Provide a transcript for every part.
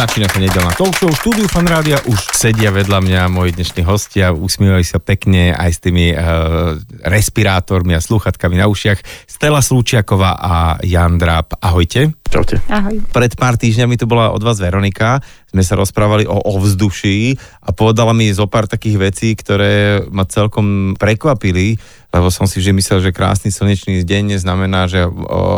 Začína sa nedelná talk show. Štúdiu Fanrádia už sedia vedľa mňa moji dnešní hostia, usmievajú sa pekne aj s tými uh, respirátormi a slúchatkami na ušiach. Stella Slúčiaková a Jan Dráp. Ahojte. Čaute. Ahoj. Pred pár týždňami tu bola od vás Veronika, sme sa rozprávali o ovzduší a povedala mi zo pár takých vecí, ktoré ma celkom prekvapili, lebo som si že myslel, že krásny slnečný deň znamená, že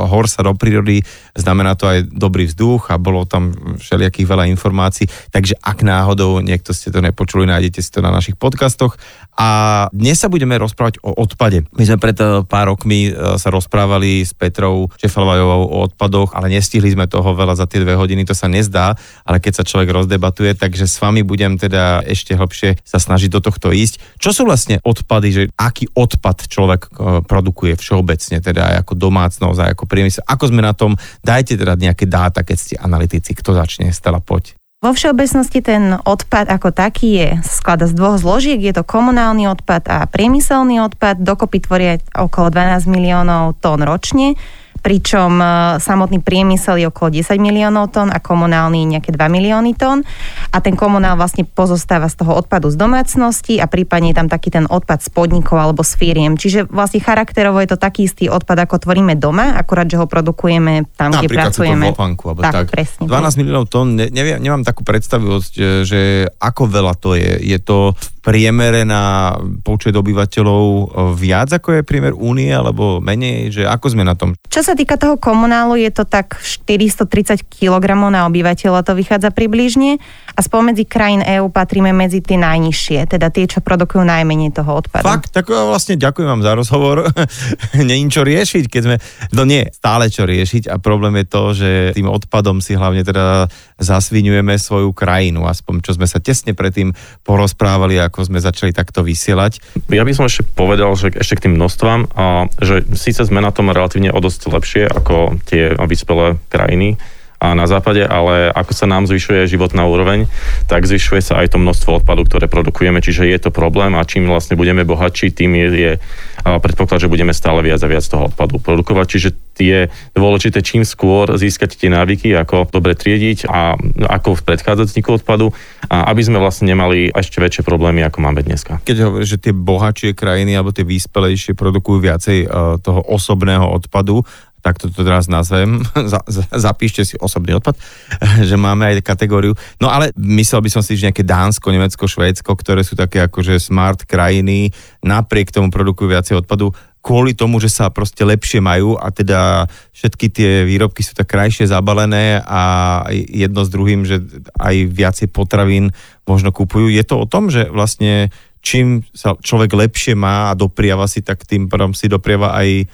hor sa do prírody, znamená to aj dobrý vzduch a bolo tam všelijakých veľa informácií, takže ak náhodou niekto ste to nepočuli, nájdete si to na našich podcastoch a dnes sa budeme rozprávať o odpade. My sme pred eh, pár rokmi eh, sa rozprávali s Petrou Čefalvajovou o odpadoch, ale nestihli sme toho veľa za tie dve hodiny, to sa nezdá, ale keď sa človek rozdebatuje, takže s vami budem teda ešte hlbšie sa snažiť do tohto ísť. Čo sú vlastne odpady, že aký odpad človek eh, produkuje všeobecne, teda aj ako domácnosť, aj ako priemysel. Ako sme na tom? Dajte teda nejaké dáta, keď ste analytici. Kto začne? Stela, poď. Vo všeobecnosti ten odpad ako taký je sklada z dvoch zložiek. Je to komunálny odpad a priemyselný odpad. Dokopy tvoria okolo 12 miliónov tón ročne pričom e, samotný priemysel je okolo 10 miliónov tón a komunálny nejaké 2 milióny tón. A ten komunál vlastne pozostáva z toho odpadu z domácnosti a prípadne je tam taký ten odpad z podnikov alebo z firiem. Čiže vlastne charakterovo je to taký istý odpad, ako tvoríme doma, akurát, že ho produkujeme tam, kde pracujeme. Napríklad alebo tak, tak. Presne, 12 miliónov tón, ne, neviem, nemám takú predstavivosť, že ako veľa to je. Je to v priemere na počet obyvateľov e, viac ako je priemer únie, alebo menej, že ako sme na tom? Čo sa sa týka toho komunálu, je to tak 430 kg na obyvateľa, to vychádza približne. A spomedzi krajín EÚ patríme medzi tie najnižšie, teda tie, čo produkujú najmenej toho odpadu. Fakt, tak vlastne ďakujem vám za rozhovor. Není čo riešiť, keď sme... No nie, stále čo riešiť a problém je to, že tým odpadom si hlavne teda zasvinujeme svoju krajinu, aspoň čo sme sa tesne predtým porozprávali, ako sme začali takto vysielať. Ja by som ešte povedal, že ešte k tým množstvám, a, že síce sme na tom relatívne o dosť lepšie ako tie vyspelé krajiny. A na západe, ale ako sa nám zvyšuje životná úroveň, tak zvyšuje sa aj to množstvo odpadu, ktoré produkujeme, čiže je to problém a čím vlastne budeme bohatší, tým je, je predpoklad, že budeme stále viac a viac toho odpadu produkovať, čiže je dôležité čím skôr získať tie návyky, ako dobre triediť a ako predchádzať vzniku odpadu, a aby sme vlastne nemali ešte väčšie problémy, ako máme dneska. Keď hovoríš, že tie bohatšie krajiny alebo tie vyspelejšie produkujú viacej uh, toho osobného odpadu, tak to teraz nazvem, zapíšte si osobný odpad, že máme aj kategóriu. No ale myslel by som si, že nejaké Dánsko, Nemecko, Švédsko, ktoré sú také akože smart krajiny, napriek tomu produkujú viacej odpadu, kvôli tomu, že sa proste lepšie majú a teda všetky tie výrobky sú tak krajšie zabalené a jedno s druhým, že aj viacej potravín možno kupujú. Je to o tom, že vlastne čím sa človek lepšie má a dopriava si, tak tým pádom si dopriava aj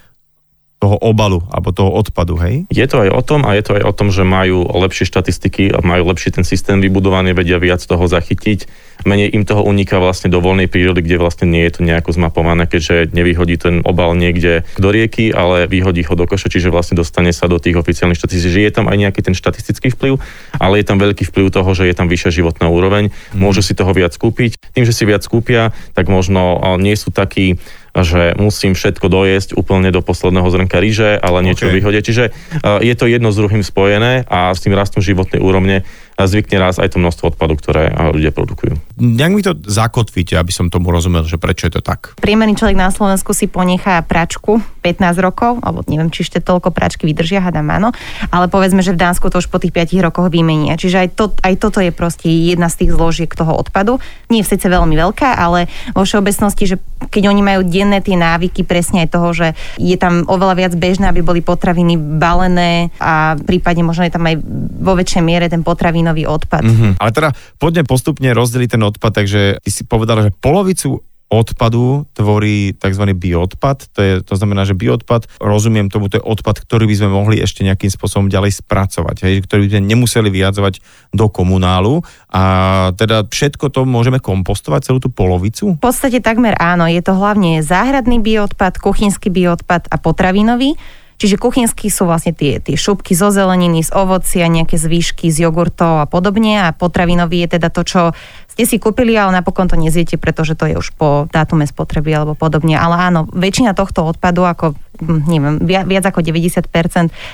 toho obalu alebo toho odpadu, hej? Je to aj o tom a je to aj o tom, že majú lepšie štatistiky a majú lepší ten systém vybudovaný, vedia viac toho zachytiť. Menej im toho uniká vlastne do voľnej prírody, kde vlastne nie je to nejako zmapované, keďže nevyhodí ten obal niekde do rieky, ale vyhodí ho do koša, čiže vlastne dostane sa do tých oficiálnych štatistík. Že je tam aj nejaký ten štatistický vplyv, ale je tam veľký vplyv toho, že je tam vyššia životná úroveň, mm. môžu si toho viac kúpiť. Tým, že si viac kúpia, tak možno nie sú takí že musím všetko dojesť úplne do posledného zrnka ríže, ale niečo okay. vyhodia. Čiže uh, je to jedno s druhým spojené a s tým rastom životnej úrovne zvykne raz aj to množstvo odpadu, ktoré ľudia produkujú. Jak mi to zakotvíte, aby som tomu rozumel, že prečo je to tak? Priemerný človek na Slovensku si ponechá pračku 15 rokov, alebo neviem, či ešte toľko pračky vydržia, hádam áno, ale povedzme, že v Dánsku to už po tých 5 rokoch vymenia. Čiže aj, to, aj toto je proste jedna z tých zložiek toho odpadu. Nie je síce veľmi veľká, ale vo všeobecnosti, že keď oni majú denné tie návyky presne aj toho, že je tam oveľa viac bežné, aby boli potraviny balené a prípadne možno je tam aj vo väčšej miere ten potravín potravinový odpad. Mm-hmm. Ale teda poďme postupne rozdeliť ten odpad, takže ty si povedala, že polovicu odpadu tvorí tzv. bioodpad. To, je, to znamená, že bioodpad, rozumiem tomu, to je odpad, ktorý by sme mohli ešte nejakým spôsobom ďalej spracovať, hej, ktorý by sme nemuseli vyjadzovať do komunálu a teda všetko to môžeme kompostovať, celú tú polovicu? V podstate takmer áno, je to hlavne záhradný bioodpad, kuchynský bioodpad a potravinový. Čiže kuchynský sú vlastne tie, tie šupky zo zeleniny, z ovocia, nejaké zvýšky z jogurtov a podobne a potravinový je teda to, čo ste si kúpili, ale napokon to nezjete, pretože to je už po dátume spotreby alebo podobne. Ale áno, väčšina tohto odpadu, ako hm, neviem, viac ako 90%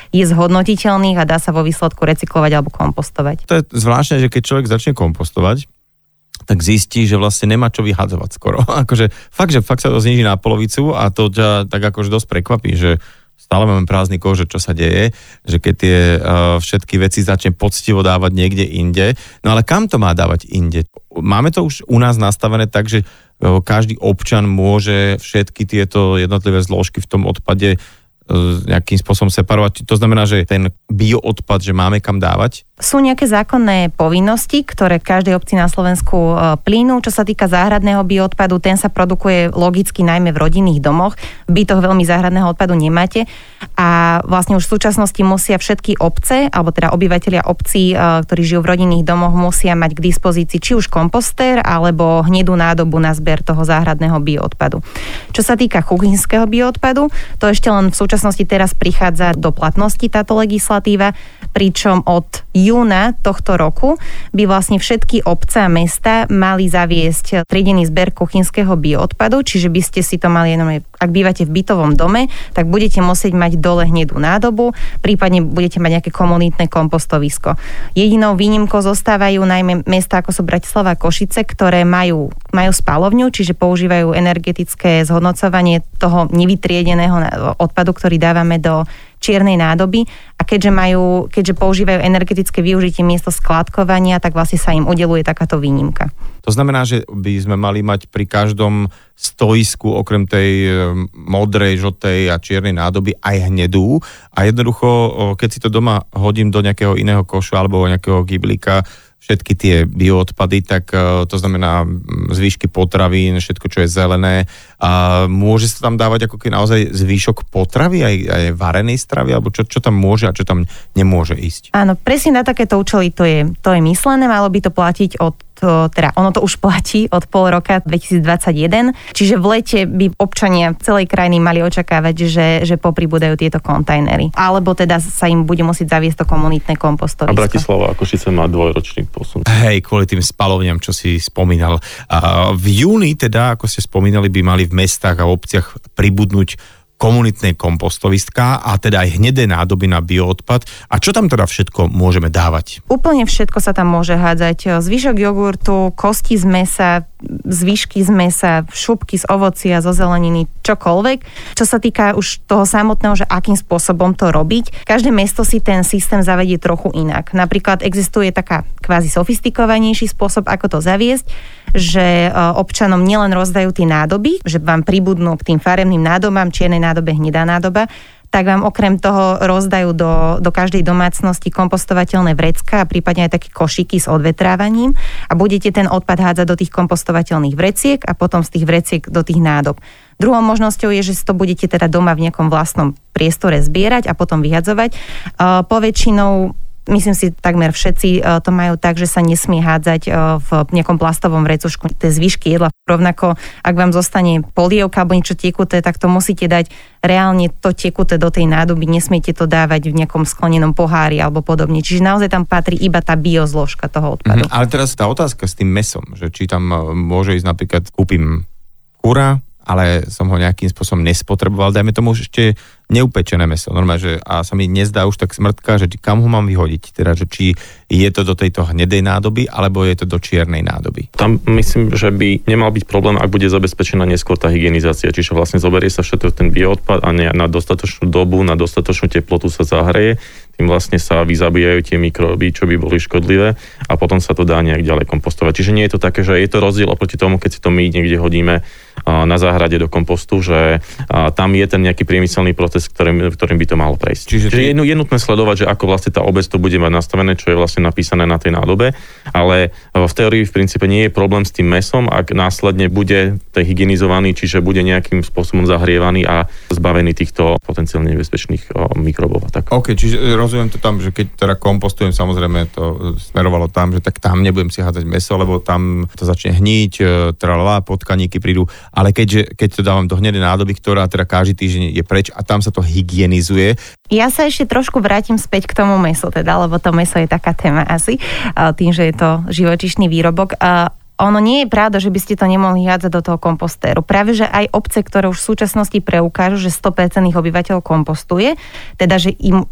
je zhodnotiteľných a dá sa vo výsledku recyklovať alebo kompostovať. To je zvláštne, že keď človek začne kompostovať, tak zistí, že vlastne nemá čo vyhadzovať skoro. akože fakt, že fakt sa to zniží na polovicu a to ťa tak akože dosť prekvapí, že stále máme prázdny kož, čo sa deje, že keď tie uh, všetky veci začne poctivo dávať niekde inde, no ale kam to má dávať inde? Máme to už u nás nastavené tak, že uh, každý občan môže všetky tieto jednotlivé zložky v tom odpade nejakým spôsobom separovať. To znamená, že ten bioodpad, že máme kam dávať? Sú nejaké zákonné povinnosti, ktoré každej obci na Slovensku e, plynú. Čo sa týka záhradného bioodpadu, ten sa produkuje logicky najmä v rodinných domoch. V bytoch veľmi záhradného odpadu nemáte. A vlastne už v súčasnosti musia všetky obce, alebo teda obyvateľia obcí, e, ktorí žijú v rodinných domoch, musia mať k dispozícii či už kompostér, alebo hnedú nádobu na zber toho záhradného bioodpadu. Čo sa týka kuchynského bioodpadu, to ešte len v súčasnosti teraz prichádza do platnosti táto legislatíva, pričom od júna tohto roku by vlastne všetky obce a mesta mali zaviesť triedený zber kuchynského bioodpadu, čiže by ste si to mali jenom, ak bývate v bytovom dome, tak budete musieť mať dole hnedú nádobu, prípadne budete mať nejaké komunitné kompostovisko. Jedinou výnimkou zostávajú najmä mesta ako sú Bratislava Košice, ktoré majú, majú spalovňu, čiže používajú energetické zhodnocovanie toho nevytriedeného odpadu, ktorý dávame do čiernej nádoby a keďže, majú, keďže používajú energetické využitie miesto skladkovania, tak vlastne sa im udeluje takáto výnimka. To znamená, že by sme mali mať pri každom stojisku okrem tej e, modrej, žltej a čiernej nádoby aj hnedú a jednoducho, keď si to doma hodím do nejakého iného košu alebo nejakého gyblíka, všetky tie bioodpady, tak uh, to znamená zvýšky potravín, všetko, čo je zelené. A môže sa tam dávať ako keď naozaj zvýšok potravy, aj, aj varenej stravy, alebo čo, čo tam môže a čo tam nemôže ísť? Áno, presne na takéto účely to je, to je myslené, malo by to platiť od to, teda ono to už platí od pol roka 2021, čiže v lete by občania celej krajiny mali očakávať, že, že popribúdajú tieto kontajnery. Alebo teda sa im bude musieť zaviesť to komunitné kompostovisko. A Bratislava ako síce má dvojročný posun. Hej, kvôli tým spalovňam, čo si spomínal. A v júni teda, ako ste spomínali, by mali v mestách a obciach pribudnúť komunitné kompostovistka a teda aj hnedé nádoby na bioodpad. A čo tam teda všetko môžeme dávať? Úplne všetko sa tam môže hádzať. Zvyšok jogurtu, kosti z mesa, zvyšky z mesa, šupky z ovocia, zo zeleniny, čokoľvek. Čo sa týka už toho samotného, že akým spôsobom to robiť, každé mesto si ten systém zavedie trochu inak. Napríklad existuje taká kvázi sofistikovanejší spôsob, ako to zaviesť, že e, občanom nielen rozdajú tie nádoby, že vám pribudnú k tým farebným nádobám, čiernej nádobe, hnedá nádoba, tak vám okrem toho rozdajú do, do každej domácnosti kompostovateľné vrecka a prípadne aj také košiky s odvetrávaním a budete ten odpad hádzať do tých kompostovateľných vreciek a potom z tých vreciek do tých nádob. Druhou možnosťou je, že si to budete teda doma v nejakom vlastnom priestore zbierať a potom vyhadzovať. E, poväčšinou myslím si, takmer všetci e, to majú tak, že sa nesmie hádzať e, v nejakom plastovom vrecušku tie zvyšky jedla. Rovnako, ak vám zostane polievka alebo niečo tekuté, tak to musíte dať reálne to tekuté do tej nádoby, nesmiete to dávať v nejakom sklenenom pohári alebo podobne. Čiže naozaj tam patrí iba tá biozložka toho odpadu. Mm-hmm, ale teraz tá otázka s tým mesom, že či tam e, môže ísť napríklad, kúpim kura, ale som ho nejakým spôsobom nespotreboval, dajme tomu ešte neupečené meso. Normálne, že a sa mi nezdá už tak smrtka, že kam ho mám vyhodiť. Teda, že či je to do tejto hnedej nádoby, alebo je to do čiernej nádoby. Tam myslím, že by nemal byť problém, ak bude zabezpečená neskôr tá hygienizácia. Čiže vlastne zoberie sa všetko ten bioodpad a ne, na dostatočnú dobu, na dostatočnú teplotu sa zahreje tým vlastne sa vyzabíjajú tie mikroby, čo by boli škodlivé a potom sa to dá nejak ďalej kompostovať. Čiže nie je to také, že je to rozdiel oproti tomu, keď si to my niekde hodíme na záhrade do kompostu, že tam je ten nejaký priemyselný proces, ktorým, ktorým by to malo prejsť. Čiže, Čiže je, je nutné sledovať, že ako vlastne tá obec to bude mať nastavené, čo je vlastne napísané na tej nádobe, ale v teórii v princípe nie je problém s tým mesom, ak následne bude hygienizovaný, čiže bude nejakým spôsobom zahrievaný a zbavený týchto potenciálne nebezpečných mikrobov. Tak. OK, čiže rozumiem to tam, že keď teda kompostujem, samozrejme to smerovalo tam, že tak tam nebudem si hádzať meso, lebo tam to začne hniť, e, tralala, potkaníky prídu, ale keďže, keď to dávam do hnedej nádoby, ktorá teda každý týždeň je preč a tam sa to hygienizuje. Ja sa ešte trošku vrátim späť k tomu mesu, teda, lebo to meso je taká téma asi, tým, že je to živočišný výrobok ono nie je pravda, že by ste to nemohli hádzať do toho kompostéru. Práve, že aj obce, ktoré už v súčasnosti preukážu, že 100% obyvateľ kompostuje, teda, že im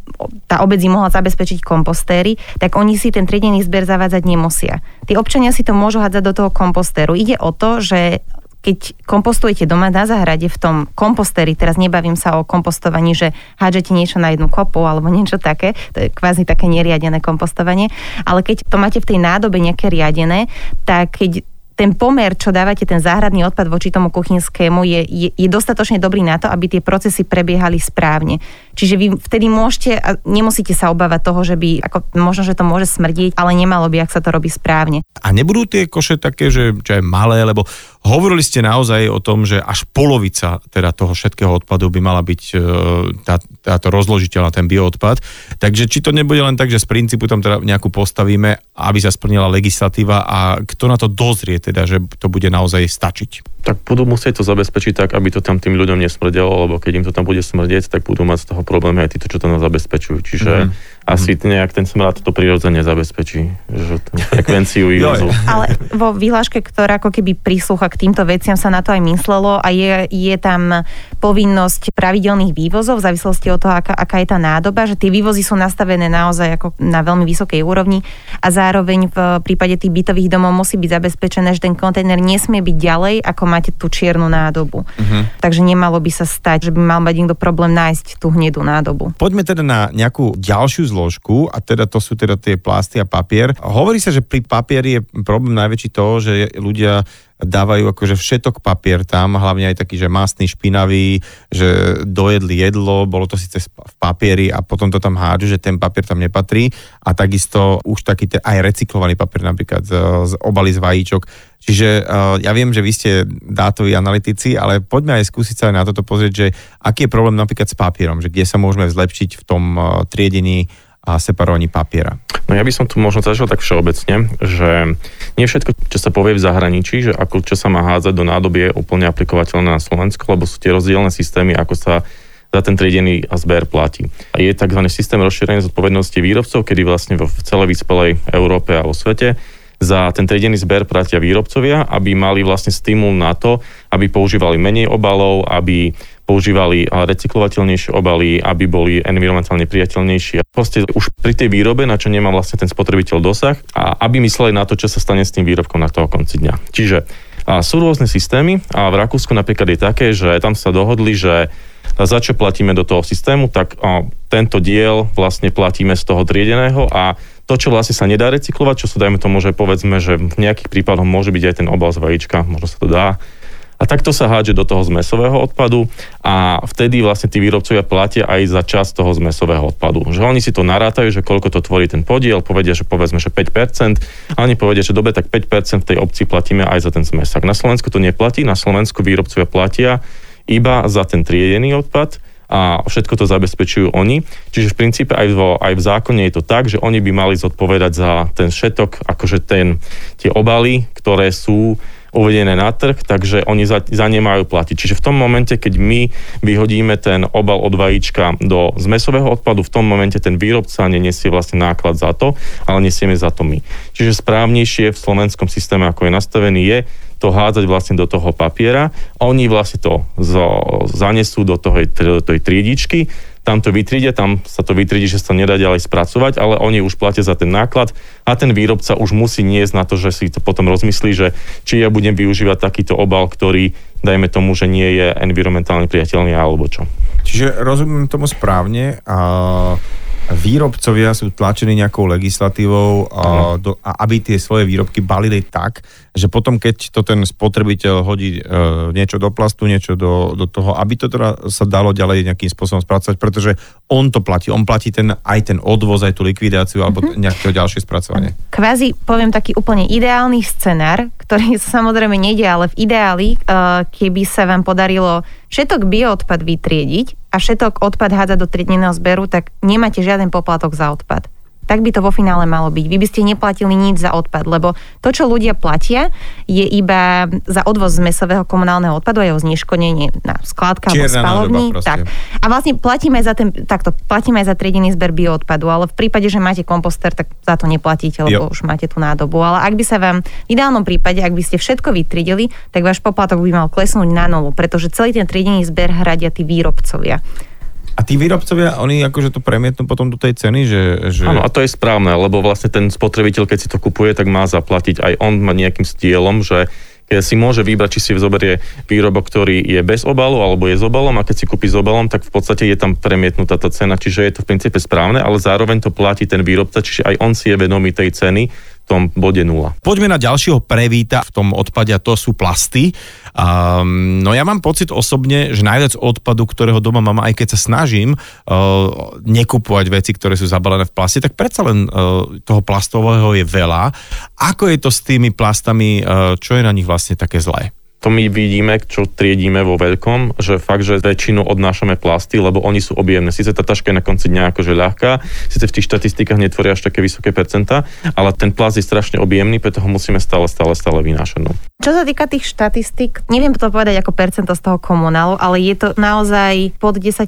tá obec im mohla zabezpečiť kompostéry, tak oni si ten triedený zber zavádzať nemusia. Tí občania si to môžu hádzať do toho kompostéru. Ide o to, že keď kompostujete doma na záhrade v tom kompostéri, teraz nebavím sa o kompostovaní, že hádžete niečo na jednu kopu alebo niečo také, to je kvázi také neriadené kompostovanie, ale keď to máte v tej nádobe nejaké riadené, tak keď ten pomer, čo dávate ten záhradný odpad voči tomu kuchynskému, je, je, je dostatočne dobrý na to, aby tie procesy prebiehali správne. Čiže vy vtedy môžete, a nemusíte sa obávať toho, že by, ako, možno, že to môže smrdiť, ale nemalo by, ak sa to robí správne. A nebudú tie koše také, že čo je malé, lebo Hovorili ste naozaj o tom, že až polovica teda toho všetkého odpadu by mala byť e, tá, táto rozložiteľná, ten bioodpad. Takže či to nebude len tak, že z princípu tam teda nejakú postavíme, aby sa splnila legislatíva a kto na to dozrie, teda, že to bude naozaj stačiť? Tak budú musieť to zabezpečiť tak, aby to tam tým ľuďom nesmrdelo, lebo keď im to tam bude smrdieť, tak budú mať z toho problémy aj títo, čo to nám zabezpečujú. Čiže mm-hmm. Asi nejak ten smrad to prirodzene zabezpečí, že tú frekvenciu vývozu. Ale vo výhláške, ktorá ako keby príslucha k týmto veciam sa na to aj myslelo a je, je tam povinnosť pravidelných vývozov v závislosti od toho, aká, aká je tá nádoba, že tie vývozy sú nastavené naozaj ako na veľmi vysokej úrovni a zároveň v prípade tých bytových domov musí byť zabezpečené, že ten kontajner nesmie byť ďalej ako máte tú čiernu nádobu. Uh-huh. Takže nemalo by sa stať, že by mal mať niekto problém nájsť tú hnedú nádobu. Poďme teda na nejakú ďalšiu zložku a teda to sú teda tie plasty a papier. Hovorí sa, že pri papieri je problém najväčší toho, že ľudia dávajú akože všetok papier tam, hlavne aj taký, že masný, špinavý, že dojedli jedlo, bolo to síce v papieri a potom to tam hádžu, že ten papier tam nepatrí a takisto už taký ten, aj recyklovaný papier napríklad z, z obaly z vajíčok. Čiže uh, ja viem, že vy ste dátoví analytici, ale poďme aj skúsiť sa aj na toto pozrieť, že aký je problém napríklad s papierom, že kde sa môžeme zlepšiť v tom uh, triedení a separovaní papiera. No ja by som tu možno začal tak všeobecne, že nie všetko, čo sa povie v zahraničí, že ako čo sa má hádzať do nádoby je úplne aplikovateľné na Slovensku, lebo sú tie rozdielne systémy, ako sa za ten triedený zber platí. A je tzv. systém rozšírenej zodpovednosti výrobcov, kedy vlastne v celej vyspelej Európe a vo svete za ten triedený zber platia výrobcovia, aby mali vlastne stimul na to, aby používali menej obalov, aby používali recyklovateľnejšie obaly, aby boli environmentálne priateľnejšie. Proste už pri tej výrobe, na čo nemá vlastne ten spotrebiteľ dosah a aby mysleli na to, čo sa stane s tým výrobkom na toho konci dňa. Čiže a sú rôzne systémy a v Rakúsku napríklad je také, že tam sa dohodli, že za čo platíme do toho systému, tak a, tento diel vlastne platíme z toho triedeného a to, čo vlastne sa nedá recyklovať, čo sa dajme tomu, že povedzme, že v nejakých prípadoch môže byť aj ten obal z vajíčka, možno sa to dá, a takto sa hádže do toho zmesového odpadu a vtedy vlastne tí výrobcovia platia aj za čas toho zmesového odpadu. Že oni si to narátajú, že koľko to tvorí ten podiel, povedia, že povedzme, že 5%, a oni povedia, že dobre, tak 5% v tej obci platíme aj za ten zmesak. Na Slovensku to neplatí, na Slovensku výrobcovia platia iba za ten triedený odpad, a všetko to zabezpečujú oni. Čiže v princípe aj, vo, aj v zákone je to tak, že oni by mali zodpovedať za ten všetok, akože ten, tie obaly, ktoré sú uvedené na trh, takže oni za, za ne majú platiť. Čiže v tom momente, keď my vyhodíme ten obal od vajíčka do zmesového odpadu, v tom momente ten výrobca nenesie vlastne náklad za to, ale nesieme za to my. Čiže správnejšie v slovenskom systéme, ako je nastavený, je to hádzať vlastne do toho papiera. Oni vlastne to zanesú do, toho, tej triedičky tam to vytriedia, tam sa to vytriedí, že sa nedá ďalej spracovať, ale oni už platia za ten náklad a ten výrobca už musí niesť na to, že si to potom rozmyslí, že či ja budem využívať takýto obal, ktorý dajme tomu, že nie je environmentálne priateľný alebo čo. Čiže rozumiem tomu správne a výrobcovia sú tlačení nejakou legislatívou, a, do, a aby tie svoje výrobky balili tak, že potom, keď to ten spotrebiteľ hodí e, niečo do plastu, niečo do, do toho, aby to teda sa dalo ďalej nejakým spôsobom spracovať, pretože on to platí. On platí ten, aj ten odvoz, aj tú likvidáciu alebo mm-hmm. nejaké ďalšie spracovanie. Kvázi poviem taký úplne ideálny scenár, ktorý samozrejme nejde, ale v ideáli, e, keby sa vám podarilo všetok bioodpad vytriediť a všetok odpad hádzať do triedneného zberu, tak nemáte žiaden poplatok za odpad tak by to vo finále malo byť. Vy by ste neplatili nič za odpad, lebo to, čo ľudia platia, je iba za odvoz z mesového komunálneho odpadu a jeho zneškodnenie na skládka alebo spalovní. Tak. A vlastne platíme za ten, takto, platíme aj za triedený zber bioodpadu, ale v prípade, že máte komposter, tak za to neplatíte, lebo jo. už máte tú nádobu. Ale ak by sa vám, v ideálnom prípade, ak by ste všetko vytriedili, tak váš poplatok by mal klesnúť na nulu, pretože celý ten triedený zber hradia tí výrobcovia. A tí výrobcovia, oni akože to premietnú potom do tej ceny, že, že... Áno, a to je správne, lebo vlastne ten spotrebiteľ, keď si to kupuje, tak má zaplatiť aj on má nejakým stielom, že keď si môže vybrať, či si zoberie výrobok, ktorý je bez obalu alebo je s obalom a keď si kúpi s obalom, tak v podstate je tam premietnutá tá cena, čiže je to v princípe správne, ale zároveň to platí ten výrobca, čiže aj on si je vedomý tej ceny, tom bode nula. Poďme na ďalšieho prevíta v tom odpade a to sú plasty. Um, no ja mám pocit osobne, že najviac odpadu, ktorého doma mám, aj keď sa snažím uh, nekupovať veci, ktoré sú zabalené v plaste, tak predsa len uh, toho plastového je veľa. Ako je to s tými plastami, uh, čo je na nich vlastne také zlé? To my vidíme, čo triedíme vo veľkom, že fakt, že väčšinu odnášame plasty, lebo oni sú objemné. Sice tá taška je na konci dňa akože ľahká, sice v tých štatistikách netvoria až také vysoké percentá, ale ten plast je strašne objemný, preto ho musíme stále, stále, stále vynášať. No. Čo sa týka tých štatistik, neviem to povedať ako percento z toho komunálu, ale je to naozaj pod 10%,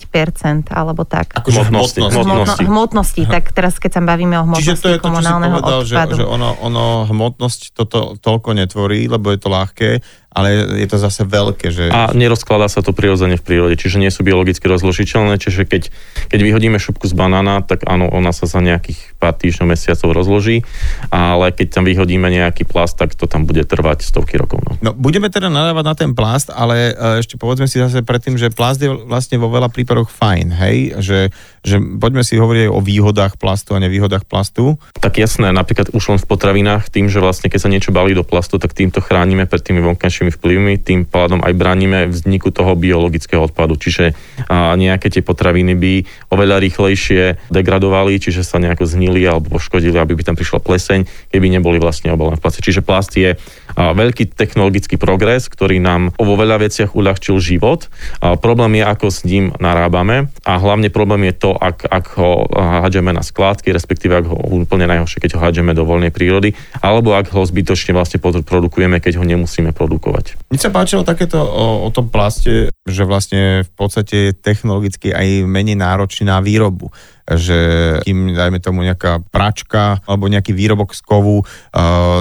alebo tak. Akože hmotnosti. Hmotnosti, hmotnosti tak teraz keď sa bavíme o hmotnosti Čiže to je to, komunálneho povedal, odpadu. Že, že ono, ono hmotnosť toto toľko netvorí, lebo je to ľahké, ale je to zase veľké. Že... A nerozkladá sa to prirodzene v prírode, čiže nie sú biologicky rozložiteľné, čiže keď, keď vyhodíme šupku z banána, tak áno, ona sa za nejakých pár týždňov, mesiacov rozloží, ale keď tam vyhodíme nejaký plast, tak to tam bude trvať stovky rokov. No. no budeme teda nadávať na ten plast, ale e, ešte povedzme si zase predtým, že plast je vlastne vo veľa prípadoch fajn, hej, že, že poďme si hovoriť o výhodách plastu a nevýhodách plastu. Tak jasné, napríklad už len v potravinách, tým, že vlastne keď sa niečo balí do plastu, tak týmto chránime pred tými vonkajšími vonkajšími vplyvmi, tým pádom aj bránime vzniku toho biologického odpadu. Čiže nejaké tie potraviny by oveľa rýchlejšie degradovali, čiže sa nejako znili alebo poškodili, aby by tam prišla pleseň, keby neboli vlastne obalené v plaste. Čiže plast je veľký technologický progres, ktorý nám vo veľa veciach uľahčil život. Problém je, ako s ním narábame a hlavne problém je to, ak, ak ho hádžeme na skládky, respektíve ak ho úplne najhoršie, keď ho hádžeme do voľnej prírody, alebo ak ho zbytočne vlastne produkujeme, keď ho nemusíme produkovať fungovať. Mne sa páčilo takéto o, o tom plaste, že vlastne v podstate je technologicky aj menej náročný na výrobu že kým, dajme tomu, nejaká pračka alebo nejaký výrobok z kovu,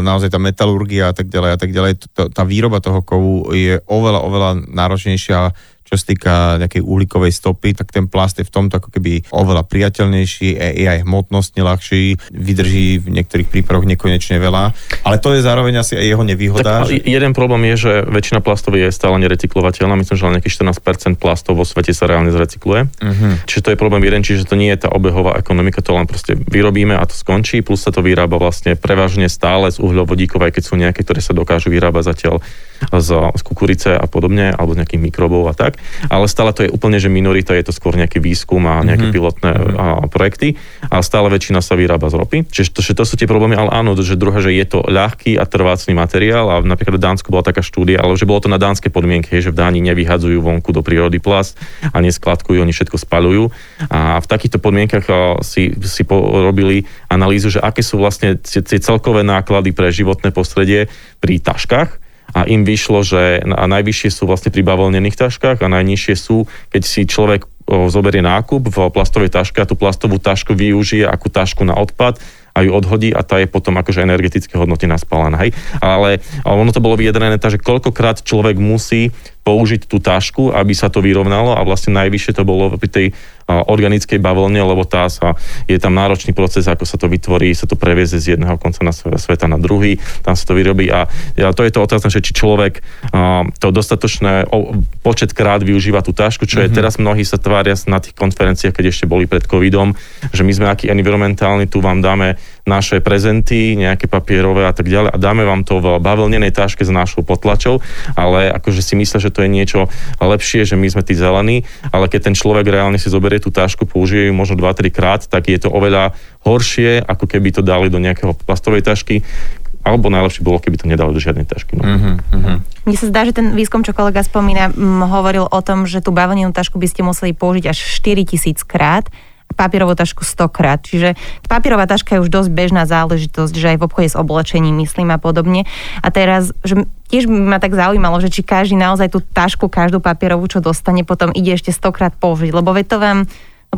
naozaj tá metalurgia a tak ďalej a tak ďalej, tá výroba toho kovu je oveľa, oveľa náročnejšia čo sa týka nejakej uhlíkovej stopy, tak ten plast je v tomto ako keby oveľa priateľnejší, je aj hmotnostne ľahší, vydrží v niektorých prípadoch nekonečne veľa, ale to je zároveň asi aj jeho nevýhoda. Tak, že... Jeden problém je, že väčšina plastov je stále nerecyklovateľná, myslím, že len nejakých 14% plastov vo svete sa reálne zrecykluje. Uh-huh. Čiže to je problém jeden, čiže to nie je tá obehová ekonomika, to len proste vyrobíme a to skončí, plus sa to vyrába vlastne prevažne stále z uhľovodíkov, aj keď sú nejaké, ktoré sa dokážu vyrábať zatiaľ z, z kukurice a podobne, alebo z nejakých mikrobov a tak tak, ale stále to je úplne, že minorita, je to skôr nejaký výskum a nejaké mm-hmm. pilotné mm-hmm. a, projekty a stále väčšina sa vyrába z ropy. Čiže to, že to sú tie problémy, ale áno, že druhé, že je to ľahký a trvácný materiál a napríklad v Dánsku bola taká štúdia, ale že bolo to na dánske podmienky, že v Dáni nevyhadzujú vonku do prírody plast a neskladkujú, oni všetko spalujú a v takýchto podmienkach si, si porobili analýzu, že aké sú vlastne tie celkové náklady pre životné prostredie pri taškách a im vyšlo, že a najvyššie sú vlastne pri bavlnených taškách a najnižšie sú, keď si človek zoberie nákup v plastovej taške a tú plastovú tašku využije ako tašku na odpad a ju odhodí a tá je potom akože energetické hodnoty naspálená. Hej? Ale, ale ono to bolo vyjadrené, že koľkokrát človek musí použiť tú tašku, aby sa to vyrovnalo a vlastne najvyššie to bolo pri tej organickej bavlne, lebo tá sa, je tam náročný proces, ako sa to vytvorí, sa to previeze z jedného konca na sveta na druhý, tam sa to vyrobí a, a to je to otázne, že či človek a, to dostatočné počet krát využíva tú tašku, čo mm-hmm. je mhm. teraz mnohí sa tvária na tých konferenciách, keď ešte boli pred covidom, že my sme aký environmentálni, tu vám dáme naše prezenty, nejaké papierové a tak ďalej a dáme vám to v bavlnenej taške s našou potlačou, ale akože si myslia, že to je niečo lepšie, že my sme tí zelení, ale keď ten človek reálne si zoberie tú tašku, použije ju možno 2-3 krát, tak je to oveľa horšie, ako keby to dali do nejakého plastovej tašky, alebo najlepšie bolo, keby to nedali do žiadnej tašky. No. Uh-huh, uh-huh. Mne sa zdá, že ten výskum, čo kolega spomína, m, hovoril o tom, že tú bavlnenú tašku by ste museli použiť až 4000 krát, papierovú tašku 100 krát. Čiže papierová taška je už dosť bežná záležitosť, že aj v obchode s oblečením, myslím a podobne. A teraz, že tiež by ma tak zaujímalo, že či každý naozaj tú tašku, každú papierovú, čo dostane, potom ide ešte stokrát použiť. Lebo veď to vám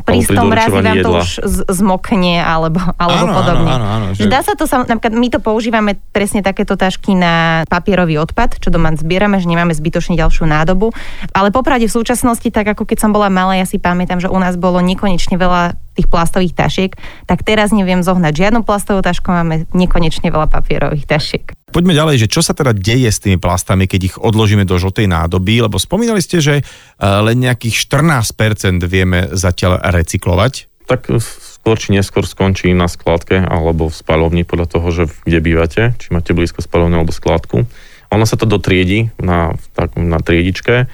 pri tom razy vám to už zmokne alebo, alebo áno, podobne. Áno, áno, áno, že... Dá sa to, napríklad my to používame presne takéto tašky na papierový odpad, čo doma zbierame, že nemáme zbytočne ďalšiu nádobu. Ale popravde v súčasnosti, tak ako keď som bola malá, ja si pamätám, že u nás bolo nekonečne veľa tých plastových tašiek, tak teraz neviem zohnať žiadnu plastovú tašku, máme nekonečne veľa papierových tašiek. Poďme ďalej, že čo sa teda deje s tými plastami, keď ich odložíme do žltej nádoby, lebo spomínali ste, že eh, len nejakých 14% vieme zatiaľ recyklovať. Tak skôr či neskôr skončí na skladke alebo v spalovni podľa toho, že kde bývate, či máte blízko spalovne alebo skladku. Ono sa to dotriedi na, tak, na triedičke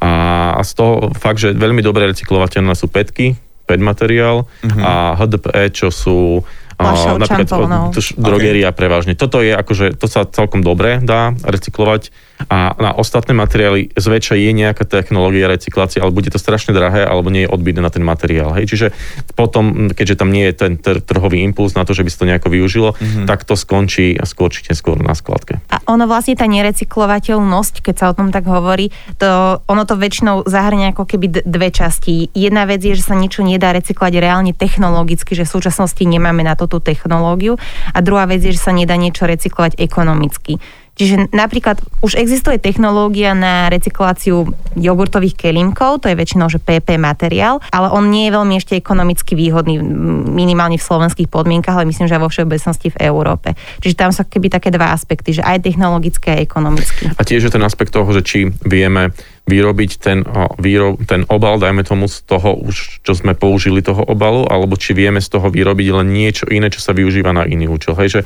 a, a z toho fakt, že veľmi dobre recyklovateľné sú petky, PET materiál uh-huh. a HDPE, čo sú uh, napríklad drogeria okay. prevažne. Toto je akože, to sa celkom dobre dá recyklovať a na ostatné materiály zväčša je nejaká technológia recyklácie, ale bude to strašne drahé alebo nie je odbytné na ten materiál. Hej? Čiže potom, keďže tam nie je ten trhový impuls na to, že by sa to nejako využilo, mm-hmm. tak to skončí skôr či neskôr na skladke. A ono vlastne tá nerecyklovateľnosť, keď sa o tom tak hovorí, to, ono to väčšinou zahrňa ako keby dve časti. Jedna vec je, že sa niečo nedá recyklovať reálne technologicky, že v súčasnosti nemáme na to tú technológiu. A druhá vec je, že sa nedá niečo recyklovať ekonomicky. Čiže napríklad už existuje technológia na recykláciu jogurtových kelímkov, to je väčšinou že PP materiál, ale on nie je veľmi ešte ekonomicky výhodný, minimálne v slovenských podmienkach, ale myslím, že aj vo všeobecnosti v Európe. Čiže tam sú keby také dva aspekty, že aj technologické a ekonomické. A tiež je ten aspekt toho, že či vieme vyrobiť ten, výrob, ten obal, dajme tomu z toho už, čo sme použili toho obalu, alebo či vieme z toho vyrobiť len niečo iné, čo sa využíva na iný účel. Hej, že,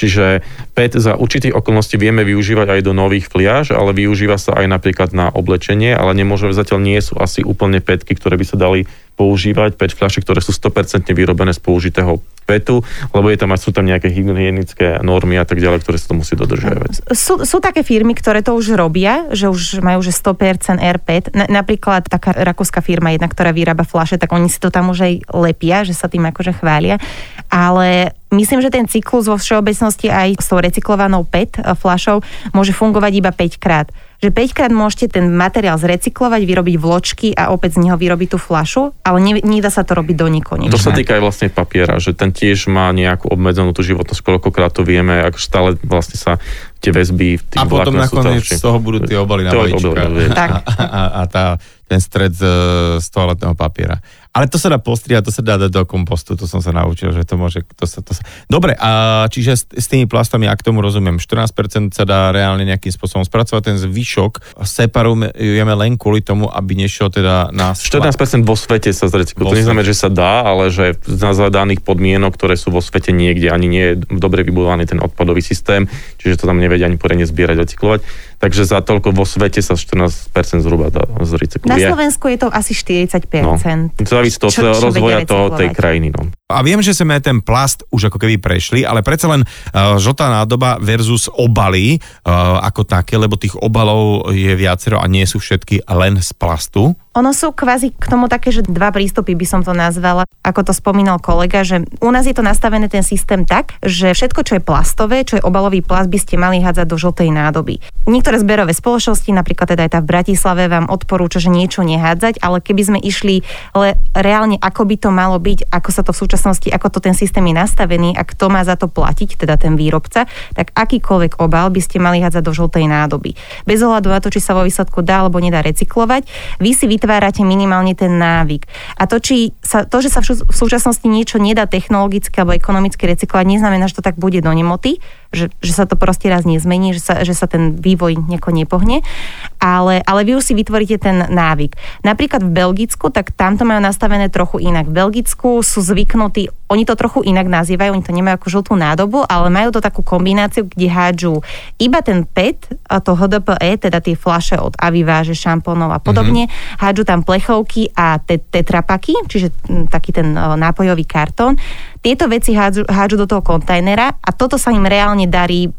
čiže PET za určitých okolností vieme využívať aj do nových fliaž, ale využíva sa aj napríklad na oblečenie, ale nemôžeme, zatiaľ nie sú asi úplne petky, ktoré by sa dali používať, 5 fľašiek, ktoré sú 100% vyrobené z použitého petu, lebo je tam, sú tam nejaké hygienické normy a tak ďalej, ktoré sa to musí dodržiavať. Sú, sú také firmy, ktoré to už robia, že už majú že 100% AirPet. Na, napríklad taká rakúska firma jedna, ktorá vyrába fľaše, tak oni si to tam už aj lepia, že sa tým akože chvália. Ale myslím, že ten cyklus vo všeobecnosti aj s tou recyklovanou PET fľašou môže fungovať iba 5 krát že 5 krát môžete ten materiál zrecyklovať, vyrobiť vločky a opäť z neho vyrobiť tú flašu, ale ne, nedá sa to robiť do nekonečna. To sa týka aj vlastne papiera, že ten tiež má nejakú obmedzenú tú životnosť, koľkokrát to vieme, ako stále vlastne sa tie väzby v tých A potom nakoniec z toho budú tie obaly na vajíčka. A, a, a tá, ten stred z, z toaletného papiera. Ale to sa dá postriať, to sa dá dať do kompostu, to som sa naučil, že to môže... To sa, to sa... Dobre, a čiže s, s tými plastami, ak tomu rozumiem, 14% sa dá reálne nejakým spôsobom spracovať, ten zvyšok separujeme len kvôli tomu, aby nešiel teda na... 14% vo svete sa zrecykluje. To neznamená, že sa dá, ale že na zadaných podmienok, ktoré sú vo svete niekde, ani nie je dobre vybudovaný ten odpadový systém, čiže to tam nevedia ani poriadne zbierať, recyklovať Takže za toľko vo svete sa 14% zhruba dá zrecykluje. Na Slovensku je to asi 40%. No, to závisí od rozvoja toho, tej krajiny. No. A viem, že sme ten plast už ako keby prešli, ale predsa len uh, žltá nádoba versus obaly uh, ako také, lebo tých obalov je viacero a nie sú všetky len z plastu. Ono sú kvázi k tomu také, že dva prístupy by som to nazvala, ako to spomínal kolega, že u nás je to nastavené ten systém tak, že všetko, čo je plastové, čo je obalový plast, by ste mali hádzať do žltej nádoby. Niektoré zberové spoločnosti, napríklad teda aj tá v Bratislave, vám odporúča, že niečo nehádzať, ale keby sme išli ale reálne, ako by to malo byť, ako sa to v súčasnosti, ako to ten systém je nastavený a kto má za to platiť, teda ten výrobca, tak akýkoľvek obal by ste mali hádzať do žltej nádoby. Bez ohľadu na to, či sa vo výsledku dá alebo nedá recyklovať, vy si vytvárate minimálne ten návyk. A to, či sa, to, že sa v súčasnosti niečo nedá technologicky alebo ekonomicky recyklovať, neznamená, že to tak bude do nemoty, že, že sa to proste raz nezmení, že sa, že sa ten vývoj nejako nepohne, ale, ale vy už si vytvoríte ten návyk. Napríklad v Belgicku, tak tamto majú nastavené trochu inak. V Belgicku sú zvyknutí, oni to trochu inak nazývajú, oni to nemajú ako žltú nádobu, ale majú to takú kombináciu, kde hádžu iba ten PET, a to HDPE, teda tie flaše od Aviváže, šampónov a podobne, mm-hmm. hádžu tam plechovky a te, tetrapaky, čiže taký ten nápojový kartón tieto veci hádžu, hádžu do toho kontajnera a toto sa im reálne darí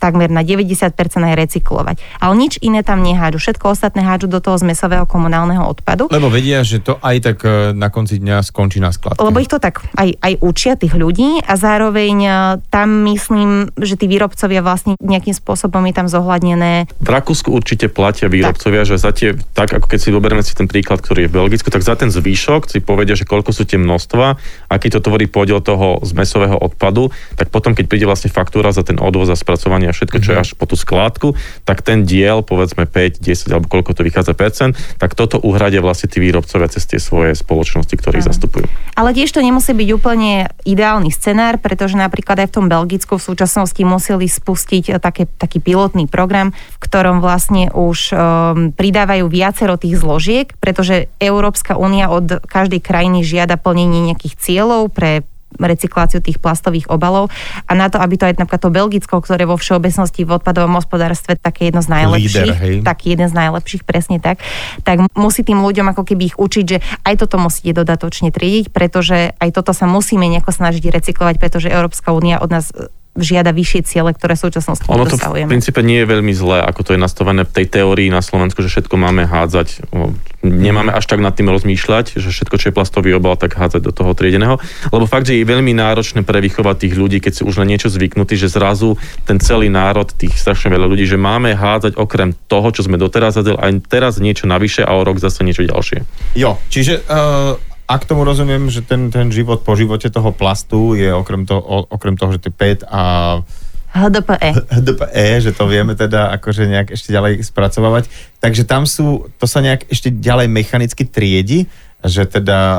takmer na 90% aj recyklovať. Ale nič iné tam nehádžu. Všetko ostatné hádžu do toho zmesového komunálneho odpadu. Lebo vedia, že to aj tak e, na konci dňa skončí na skladke. Lebo ich to tak aj, aj učia tých ľudí a zároveň e, tam myslím, že tí výrobcovia vlastne nejakým spôsobom je tam zohľadnené. V Rakúsku určite platia výrobcovia, tak. že za tie, tak ako keď si zoberieme si ten príklad, ktorý je v Belgicku, tak za ten zvýšok si povedia, že koľko sú tie množstva, aký to tvorí podiel toho zmesového odpadu, tak potom, keď príde vlastne faktúra za ten odvoz a spracovanie a všetko, čo je mhm. až po tú skládku, tak ten diel, povedzme 5, 10 alebo koľko to vychádza percent, tak toto uhradia vlastne tí výrobcovia cez tie svoje spoločnosti, ktoré ich zastupujú. Ale tiež to nemusí byť úplne ideálny scenár, pretože napríklad aj v tom Belgicku v súčasnosti museli spustiť eh, také, taký pilotný program, v ktorom vlastne už um, pridávajú viacero tých zložiek, pretože Európska únia od každej krajiny žiada plnenie nejakých cieľov pre recykláciu tých plastových obalov a na to, aby to aj napríklad to Belgicko, ktoré vo všeobecnosti v odpadovom hospodárstve také jedno z najlepších, Líder, taký jeden z najlepších, presne tak, tak musí tým ľuďom ako keby ich učiť, že aj toto musíte dodatočne triediť, pretože aj toto sa musíme nejako snažiť recyklovať, pretože Európska únia od nás žiada vyššie ciele, ktoré v súčasnosti ono to v princípe nie je veľmi zlé, ako to je nastavené v tej teórii na Slovensku, že všetko máme hádzať. Nemáme až tak nad tým rozmýšľať, že všetko, čo je plastový obal, tak hádzať do toho triedeného. Lebo fakt, že je veľmi náročné prevychovať tých ľudí, keď si už na niečo zvyknutí, že zrazu ten celý národ, tých strašne veľa ľudí, že máme hádzať okrem toho, čo sme doteraz hádzali, aj teraz niečo navyše a o rok zase niečo ďalšie. Jo, čiže uh ak tomu rozumiem, že ten, ten život po živote toho plastu je okrem, to, okrem toho, že to je PET a HDPE. HDPE, že to vieme teda akože nejak ešte ďalej spracovávať. Takže tam sú, to sa nejak ešte ďalej mechanicky triedi, že teda uh,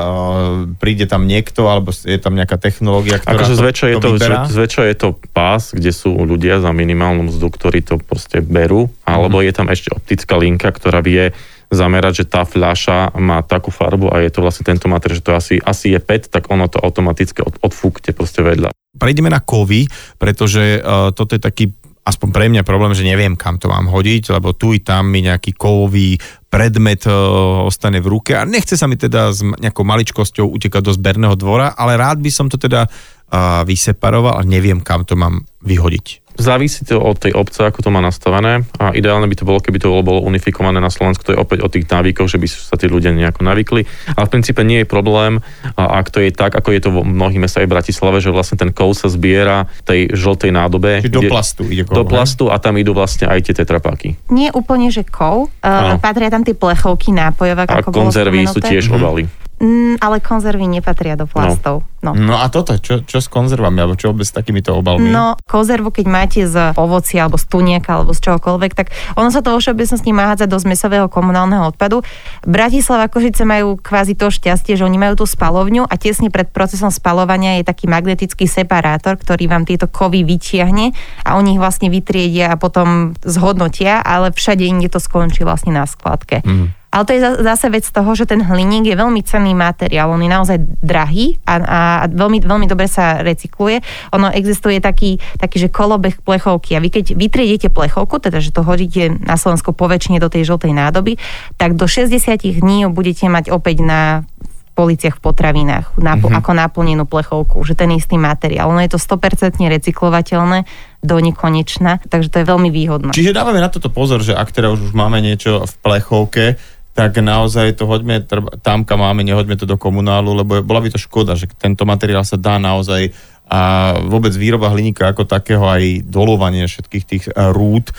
príde tam niekto, alebo je tam nejaká technológia, ktorá akože to, zväčša je to, to zväčša je to pás, kde sú ľudia za minimálnu mzdu, ktorí to proste berú, alebo mm-hmm. je tam ešte optická linka, ktorá vie zamerať, že tá fľaša má takú farbu a je to vlastne tento materiál, že to asi, asi je PET, tak ono to automaticky od, odfúkte proste vedľa. Prejdeme na kovy, pretože uh, toto je taký aspoň pre mňa problém, že neviem, kam to mám hodiť, lebo tu i tam mi nejaký kovový predmet uh, ostane v ruke a nechce sa mi teda s nejakou maličkosťou utekať do zberného dvora, ale rád by som to teda uh, vyseparoval a neviem, kam to mám vyhodiť. Závisí to od tej obce, ako to má nastavené a ideálne by to bolo, keby to bolo unifikované na Slovensku, to je opäť o tých návykoch, že by sa tí ľudia nejako navykli, ale v princípe nie je problém, ak to je tak, ako je to v mnohých mestách v Bratislave, že vlastne ten kov sa zbiera tej žltej nádobe. Čiže do plastu ide kov, Do plastu a tam idú vlastne aj tie tetrapáky. Nie úplne, že kov, uh, patria tam tie plechovky nápojové, ako konzervy sú tiež obaly. Mm, ale konzervy nepatria do plastov. No. No. no a toto, čo, čo s konzervami, alebo čo vôbec s takýmito obalmi? No, konzervu, keď máte z ovoci, alebo z tunieka, alebo z čohokoľvek, tak ono sa to vo všeobecnosti má hádzať do zmesového komunálneho odpadu. Bratislava Košice majú kvázi to šťastie, že oni majú tú spalovňu a tesne pred procesom spalovania je taký magnetický separátor, ktorý vám tieto kovy vytiahne a oni ich vlastne vytriedia a potom zhodnotia, ale všade inde to skončí vlastne na skladke. Mm. Ale to je zase vec toho, že ten hliník je veľmi cenný materiál, on je naozaj drahý a, a veľmi, veľmi dobre sa recykluje. Ono existuje taký, taký, že kolobeh plechovky a vy keď vytriedete plechovku, teda že to hodíte na Slovensku poväčšine do tej žltej nádoby, tak do 60 dní budete mať opäť na policiach v potravinách napl- mm-hmm. ako naplnenú plechovku, že ten istý materiál. Ono je to 100% recyklovateľné do nekonečna, takže to je veľmi výhodné. Čiže dávame na toto pozor, že ak teda už máme niečo v plechovke, tak naozaj to hoďme tam, kam máme, nehoďme to do komunálu, lebo bola by to škoda, že tento materiál sa dá naozaj a vôbec výroba hliníka ako takého, aj dolovanie všetkých tých eh, rúd,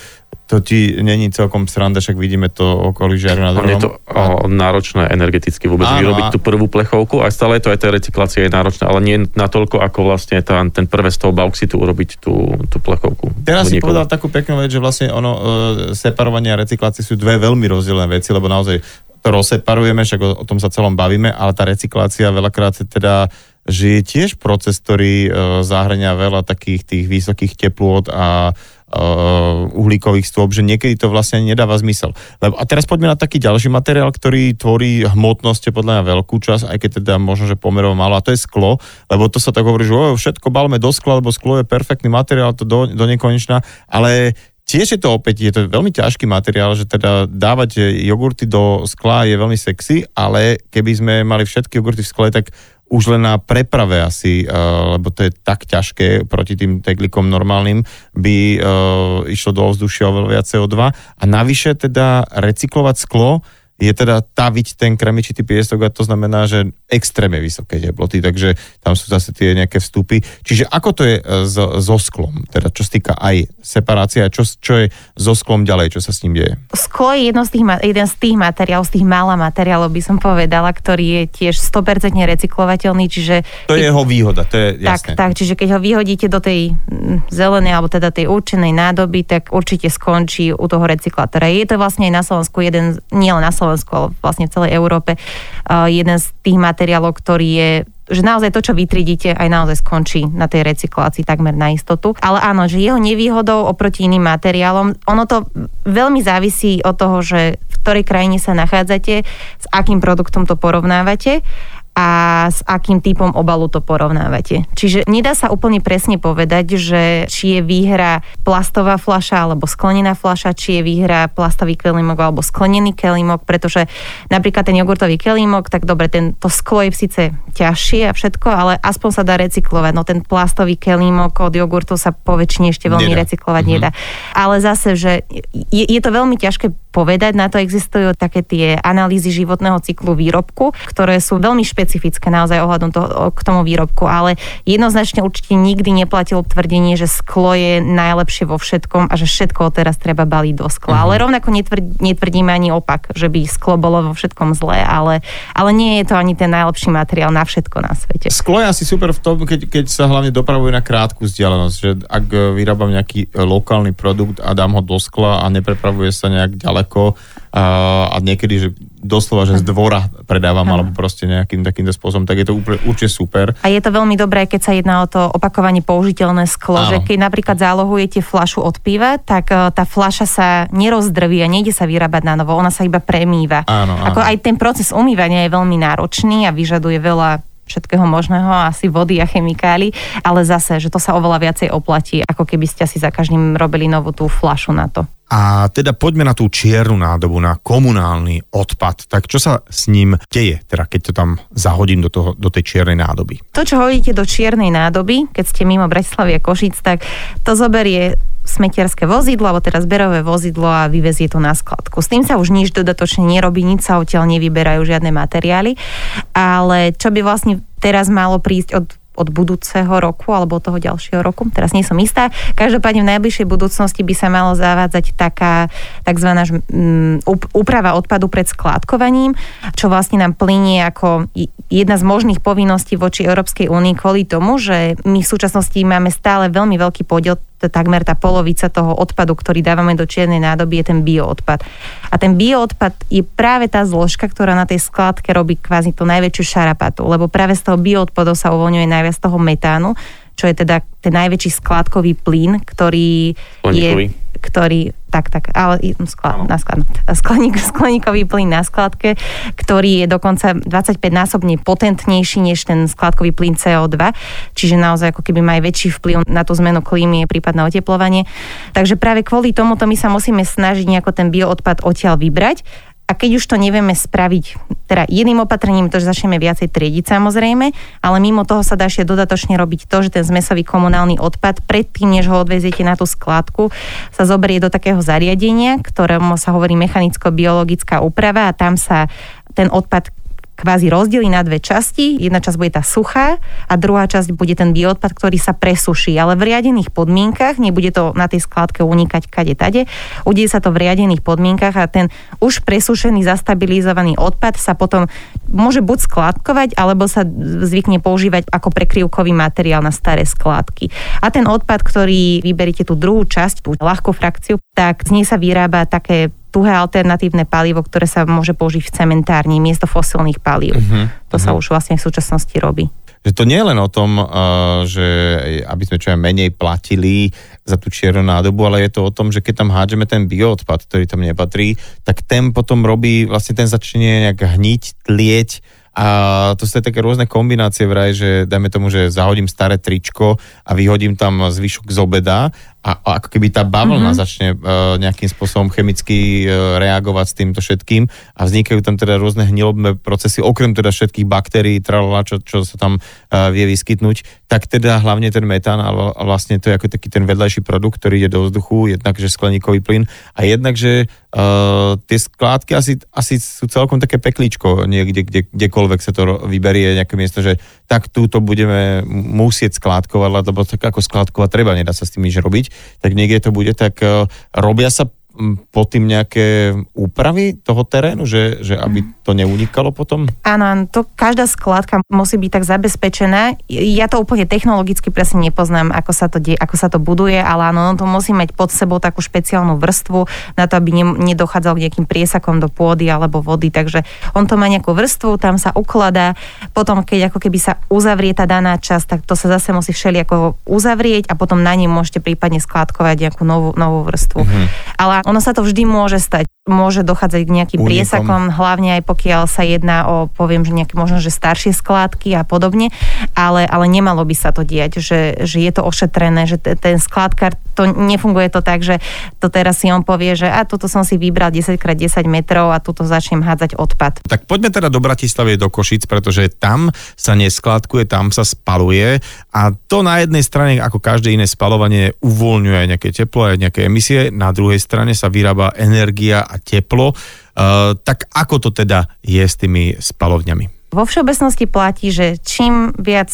to ti není celkom sranda, však vidíme to okolí žiaru na druhom. Je to o, náročné energeticky vôbec Áno, vyrobiť a... tú prvú plechovku a stále to aj tá recyklácia je náročná, ale nie natoľko ako vlastne tá, ten prvé z toho bauxitu urobiť tú, tú plechovku. Teraz si povedal takú peknú vec, že vlastne ono, e, separovanie a recyklácie sú dve veľmi rozdielne veci, lebo naozaj to rozseparujeme, však o, o tom sa celom bavíme, ale tá recyklácia veľakrát teda že je tiež proces, ktorý e, zahrania veľa takých tých vysokých teplôt a uh, uhlíkových stôp, že niekedy to vlastne nedáva zmysel. Lebo, a teraz poďme na taký ďalší materiál, ktorý tvorí hmotnosť podľa mňa veľkú časť, aj keď teda možno, že pomerovo málo, a to je sklo, lebo to sa tak hovorí, že o, všetko balme do skla, lebo sklo je perfektný materiál, to do, do nekonečna, ale Tiež je to opäť, je to veľmi ťažký materiál, že teda dávať jogurty do skla je veľmi sexy, ale keby sme mali všetky jogurty v skle, tak už len na preprave asi, uh, lebo to je tak ťažké proti tým teglikom normálnym, by uh, išlo do ovzdušia oveľa viac CO2 a navyše teda recyklovať sklo je teda taviť ten kremičitý piesok a to znamená, že extrémne vysoké teploty, takže tam sú zase tie nejaké vstupy. Čiže ako to je e, so, so sklom? Teda čo sa týka aj separácia, čo, čo je so sklom ďalej, čo sa s ním deje? Sklo je jedno z tých, jeden z tých materiálov, z tých mála materiálov by som povedala, ktorý je tiež 100% recyklovateľný, čiže... To je jeho výhoda, to je jasné. Tak, tak, čiže keď ho vyhodíte do tej zelenej alebo teda tej určenej nádoby, tak určite skončí u toho recyklátora. Je to vlastne aj na Slovensku jeden, nielen na Slovensku, Slovensku, ale vlastne v celej Európe, jeden z tých materiálov, ktorý je že naozaj to, čo vytridíte, aj naozaj skončí na tej recyklácii takmer na istotu. Ale áno, že jeho nevýhodou oproti iným materiálom, ono to veľmi závisí od toho, že v ktorej krajine sa nachádzate, s akým produktom to porovnávate a s akým typom obalu to porovnávate. Čiže nedá sa úplne presne povedať, že či je výhra plastová fľaša alebo sklenená fľaša, či je výhra plastový kelímok alebo sklenený kelímok, pretože napríklad ten jogurtový kelímok, tak dobre, ten, to sklo je síce ťažšie a všetko, ale aspoň sa dá recyklovať. No ten plastový kelímok od jogurtu sa po väčšine ešte veľmi nedá. recyklovať mm-hmm. nedá. Ale zase, že je, je to veľmi ťažké povedať, na to existujú také tie analýzy životného cyklu výrobku, ktoré sú veľmi špeciálne špecifické naozaj ohľadom toho, k tomu výrobku, ale jednoznačne určite nikdy neplatilo tvrdenie, že sklo je najlepšie vo všetkom a že všetko teraz treba baliť do skla. Uh-huh. Ale rovnako netvrdí, netvrdíme ani opak, že by sklo bolo vo všetkom zlé, ale, ale nie je to ani ten najlepší materiál na všetko na svete. Sklo je asi super v tom, keď, keď sa hlavne dopravuje na krátku vzdialenosť, že ak vyrábam nejaký lokálny produkt a dám ho do skla a neprepravuje sa nejak ďaleko, a niekedy, že doslova, že z dvora predávam ano. alebo proste nejakým takýmto spôsobom, tak je to úplne, určite super. A je to veľmi dobré, keď sa jedná o to opakovanie použiteľné sklo, ano. že keď napríklad zálohujete flašu od piva, tak e, tá flaša sa nerozdrví a nejde sa vyrábať na novo, ona sa iba premýva. Áno, áno. Ako aj ten proces umývania je veľmi náročný a vyžaduje veľa všetkého možného, asi vody a chemikály, ale zase, že to sa oveľa viacej oplatí, ako keby ste si za každým robili novú tú flašu na to. A teda poďme na tú čiernu nádobu, na komunálny odpad. Tak čo sa s ním deje, teda keď to tam zahodím do, toho, do tej čiernej nádoby? To, čo hodíte do čiernej nádoby, keď ste mimo Bratislavia Košic, tak to zoberie smetierské vozidlo, alebo teraz zberové vozidlo a vyvezie to na skladku. S tým sa už nič dodatočne nerobí, nič sa odtiaľ nevyberajú žiadne materiály, ale čo by vlastne teraz malo prísť od od budúceho roku alebo od toho ďalšieho roku. Teraz nie som istá. Každopádne v najbližšej budúcnosti by sa malo zavádzať taká tzv. Mm, úprava odpadu pred skládkovaním, čo vlastne nám plinie ako jedna z možných povinností voči Európskej únii kvôli tomu, že my v súčasnosti máme stále veľmi veľký podiel takmer tá polovica toho odpadu, ktorý dávame do čiernej nádoby, je ten bioodpad. A ten bioodpad je práve tá zložka, ktorá na tej skladke robí kvázi tú najväčšiu šarapatu, lebo práve z toho bioodpadu sa uvoľňuje najviac toho metánu, čo je teda ten najväčší skladkový plyn, ktorý Skleníkový. je ktorý, tak, tak, ale skla, na sklad, skleník, skleníkový plyn na skladke, ktorý je dokonca 25-násobne potentnejší než ten skladkový plyn CO2, čiže naozaj ako keby má aj väčší vplyv na tú zmenu klímy, prípadné oteplovanie. Takže práve kvôli tomuto my sa musíme snažiť nejako ten bioodpad odtiaľ vybrať a keď už to nevieme spraviť, teda jedným opatrením to, že začneme viacej triediť samozrejme, ale mimo toho sa dá ešte dodatočne robiť to, že ten zmesový komunálny odpad predtým, než ho odveziete na tú skladku, sa zoberie do takého zariadenia, ktorému sa hovorí mechanicko-biologická úprava a tam sa ten odpad kvázi rozdelí na dve časti. Jedna časť bude tá suchá a druhá časť bude ten bioodpad, ktorý sa presuší, ale v riadených podmienkach, nebude to na tej skladke unikať kade tade, udeje sa to v riadených podmienkach a ten už presušený, zastabilizovaný odpad sa potom môže buď skladkovať, alebo sa zvykne používať ako prekryvkový materiál na staré skladky. A ten odpad, ktorý vyberiete tú druhú časť, tú ľahkú frakciu, tak z nej sa vyrába také tuhé alternatívne palivo, ktoré sa môže použiť v cementárni miesto fosilných palív. Uh-huh, to uh-huh. sa mhm. už vlastne v súčasnosti robí. Že to nie je len o tom, uh, že aby sme čo aj menej platili za tú čiernu nádobu, ale je to o tom, že keď tam hádžeme ten bioodpad, ktorý tam nepatrí, tak ten potom robí, vlastne ten začne nejak hniť, tlieť, a to sú také rôzne kombinácie vraj, že dajme tomu, že zahodím staré tričko a vyhodím tam zvyšok z obeda a, a ako keby tá bavlna mm-hmm. začne uh, nejakým spôsobom chemicky uh, reagovať s týmto všetkým a vznikajú tam teda rôzne hnilobné procesy, okrem teda všetkých baktérií, tralala, čo, čo sa tam uh, vie vyskytnúť, tak teda hlavne ten metán a vlastne to je ako taký ten vedľajší produkt, ktorý ide do vzduchu, jednak že skleníkový plyn a jednak, že Uh, tie skládky asi, asi sú celkom také peklíčko niekde, kde, kdekoľvek sa to vyberie nejaké miesto, že tak túto budeme musieť skládkovať, lebo tak ako skládkovať treba, nedá sa s tým nič robiť, tak niekde to bude, tak uh, robia sa po tým nejaké úpravy toho terénu, že, že aby mhm. to neunikalo potom? Áno, to každá skladka musí byť tak zabezpečená. Ja to úplne technologicky presne nepoznám, ako sa to, die, ako sa to buduje, ale áno, to musí mať pod sebou takú špeciálnu vrstvu na to, aby ne, nedochádzal k nejakým priesakom do pôdy alebo vody. Takže on to má nejakú vrstvu, tam sa ukladá, potom keď ako keby sa uzavrie tá daná časť, tak to sa zase musí všelijako uzavrieť a potom na ním môžete prípadne skladkovať nejakú novú, novú vrstvu. Mm-hmm. Ale ono sa to vždy môže stať. Môže dochádzať k nejakým Unikom. priesakom, hlavne aj pokiaľ sa jedná o, poviem, že nejaké možno, že staršie skládky a podobne, ale, ale nemalo by sa to diať, že, že je to ošetrené, že t- ten skládkar, to nefunguje to tak, že to teraz si on povie, že a toto som si vybral 10x10 metrov a tuto začnem hádzať odpad. Tak poďme teda do Bratislavy, do Košic, pretože tam sa neskládkuje, tam sa spaluje a to na jednej strane, ako každé iné spalovanie, uvoľňuje nejaké teplo, aj nejaké emisie, na druhej strane sa vyrába energia a teplo. Uh, tak ako to teda je s tými spalovňami? Vo všeobecnosti platí, že čím viac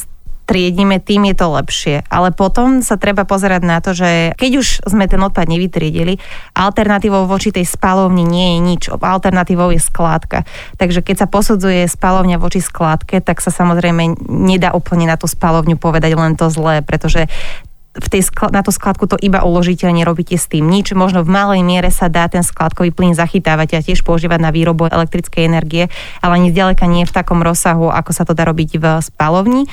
triedíme, tým je to lepšie. Ale potom sa treba pozerať na to, že keď už sme ten odpad nevytriedili, alternatívou voči tej spalovni nie je nič. Alternatívou je skládka. Takže keď sa posudzuje spalovňa voči skládke, tak sa samozrejme nedá úplne na tú spalovňu povedať len to zlé, pretože v tej, na tú skladku to iba uložíte a nerobíte s tým nič. Možno v malej miere sa dá ten skladkový plyn zachytávať a tiež používať na výrobu elektrickej energie, ale ani zďaleka nie v takom rozsahu, ako sa to dá robiť v spalovni.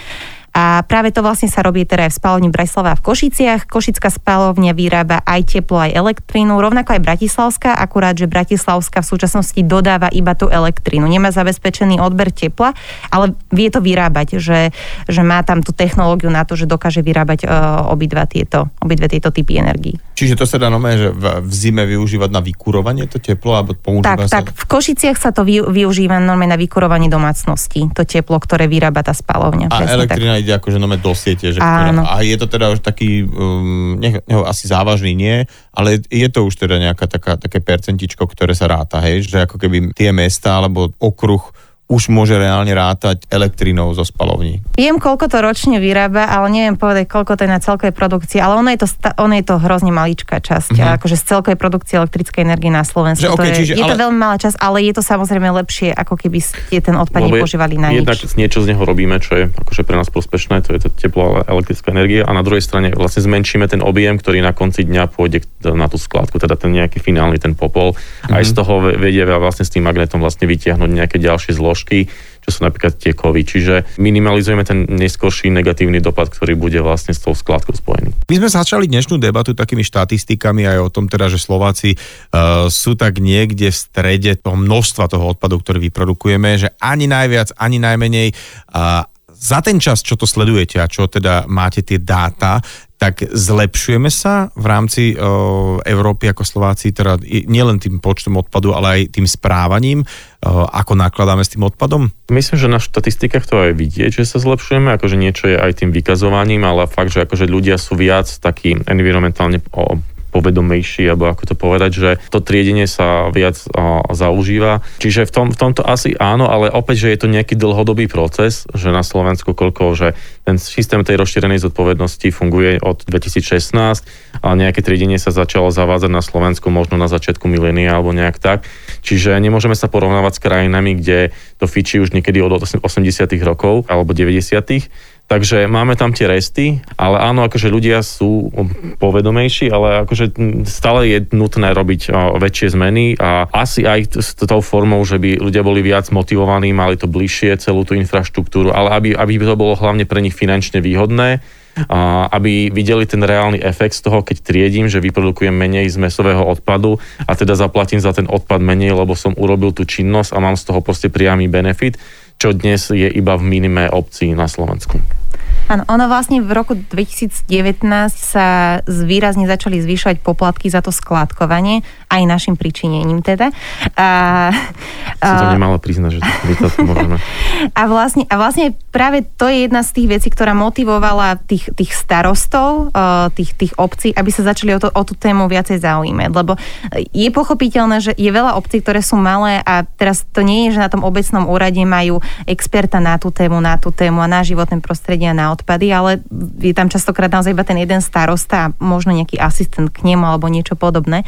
A práve to vlastne sa robí teda aj v spalovni Bratislava v Košiciach. Košická spalovňa vyrába aj teplo, aj elektrínu, rovnako aj Bratislavská, akurát, že Bratislavská v súčasnosti dodáva iba tú elektrínu. Nemá zabezpečený odber tepla, ale vie to vyrábať, že, že má tam tú technológiu na to, že dokáže vyrábať uh, obidva tieto, obidve tieto typy energií. Čiže to sa dá nové, že v, v zime využívať na vykurovanie to teplo, alebo používa tak, sa... Tak, v Košiciach sa to vy, využíva normálne na vykurovanie domácností, to teplo, ktoré vyrába tá spalovňa. A elektrina ide akože nome do siete. Že ktorá, a je to teda už taký, um, nech, nech, asi závažný nie, ale je to už teda nejaká taká, také percentičko, ktoré sa ráta, hej, že ako keby tie mesta alebo okruh už môže reálne rátať elektrinou zo spalovní. Viem, koľko to ročne vyrába, ale neviem povedať, koľko to je na celkovej produkcii, ale ono je to, ono je to hrozne maličká časť, mm-hmm. akože z celkovej produkcie elektrickej energie na Slovensku. Že, okay, to je, čiže, je ale... to veľmi malá časť, ale je to samozrejme lepšie, ako keby ste ten odpad Lebo nepoužívali na jednak nič. niečo z neho robíme, čo je akože pre nás prospešné, to je to teplo a elektrická energia a na druhej strane vlastne zmenšíme ten objem, ktorý na konci dňa pôjde na tú skladku, teda ten nejaký finálny, ten popol. Mm-hmm. Aj z mhm. toho vedie vlastne s tým magnetom vlastne vytiahnuť nejaké ďalšie zložky čo sú napríklad tie kovy. Čiže minimalizujeme ten neskorší negatívny dopad, ktorý bude vlastne s tou skladkou spojený. My sme začali dnešnú debatu takými štatistikami aj o tom teda, že Slováci uh, sú tak niekde v strede toho množstva toho odpadu, ktorý vyprodukujeme, že ani najviac, ani najmenej uh, za ten čas, čo to sledujete a čo teda máte tie dáta, tak zlepšujeme sa v rámci uh, Európy ako Slováci, teda nielen tým počtom odpadu, ale aj tým správaním, uh, ako nakladáme s tým odpadom? Myslím, že na štatistikách to aj vidieť, že sa zlepšujeme, akože niečo je aj tým vykazovaním, ale fakt, že akože ľudia sú viac takí environmentálne povedomejší, alebo ako to povedať, že to triedenie sa viac a, zaužíva. Čiže v, tom, v tomto asi áno, ale opäť, že je to nejaký dlhodobý proces, že na Slovensku koľko, že ten systém tej rozšírenej zodpovednosti funguje od 2016 a nejaké triedenie sa začalo zavádzať na Slovensku možno na začiatku milénia alebo nejak tak. Čiže nemôžeme sa porovnávať s krajinami, kde to fičí už niekedy od 80 rokov alebo 90 Takže máme tam tie resty, ale áno, akože ľudia sú povedomejší, ale akože stále je nutné robiť väčšie zmeny a asi aj s tou formou, že by ľudia boli viac motivovaní, mali to bližšie celú tú infraštruktúru, ale aby, aby to bolo hlavne pre nich finančne výhodné, a aby videli ten reálny efekt z toho, keď triedím, že vyprodukujem menej z mesového odpadu a teda zaplatím za ten odpad menej, lebo som urobil tú činnosť a mám z toho proste priamy benefit čo dnes je iba v minime obcí na Slovensku. Áno, ono vlastne v roku 2019 sa výrazne začali zvyšovať poplatky za to skládkovanie, aj našim pričinením teda. A, a, si to nemala priznať, že to možno. A vlastne, a vlastne práve to je jedna z tých vecí, ktorá motivovala tých, tých starostov, tých, tých obcí, aby sa začali o, to, o tú tému viacej zaujímať. Lebo je pochopiteľné, že je veľa obcí, ktoré sú malé a teraz to nie je, že na tom obecnom úrade majú experta na tú tému, na tú tému a na životné prostredie a na odpady, ale je tam častokrát naozaj iba ten jeden starosta a možno nejaký asistent k nemu alebo niečo podobné.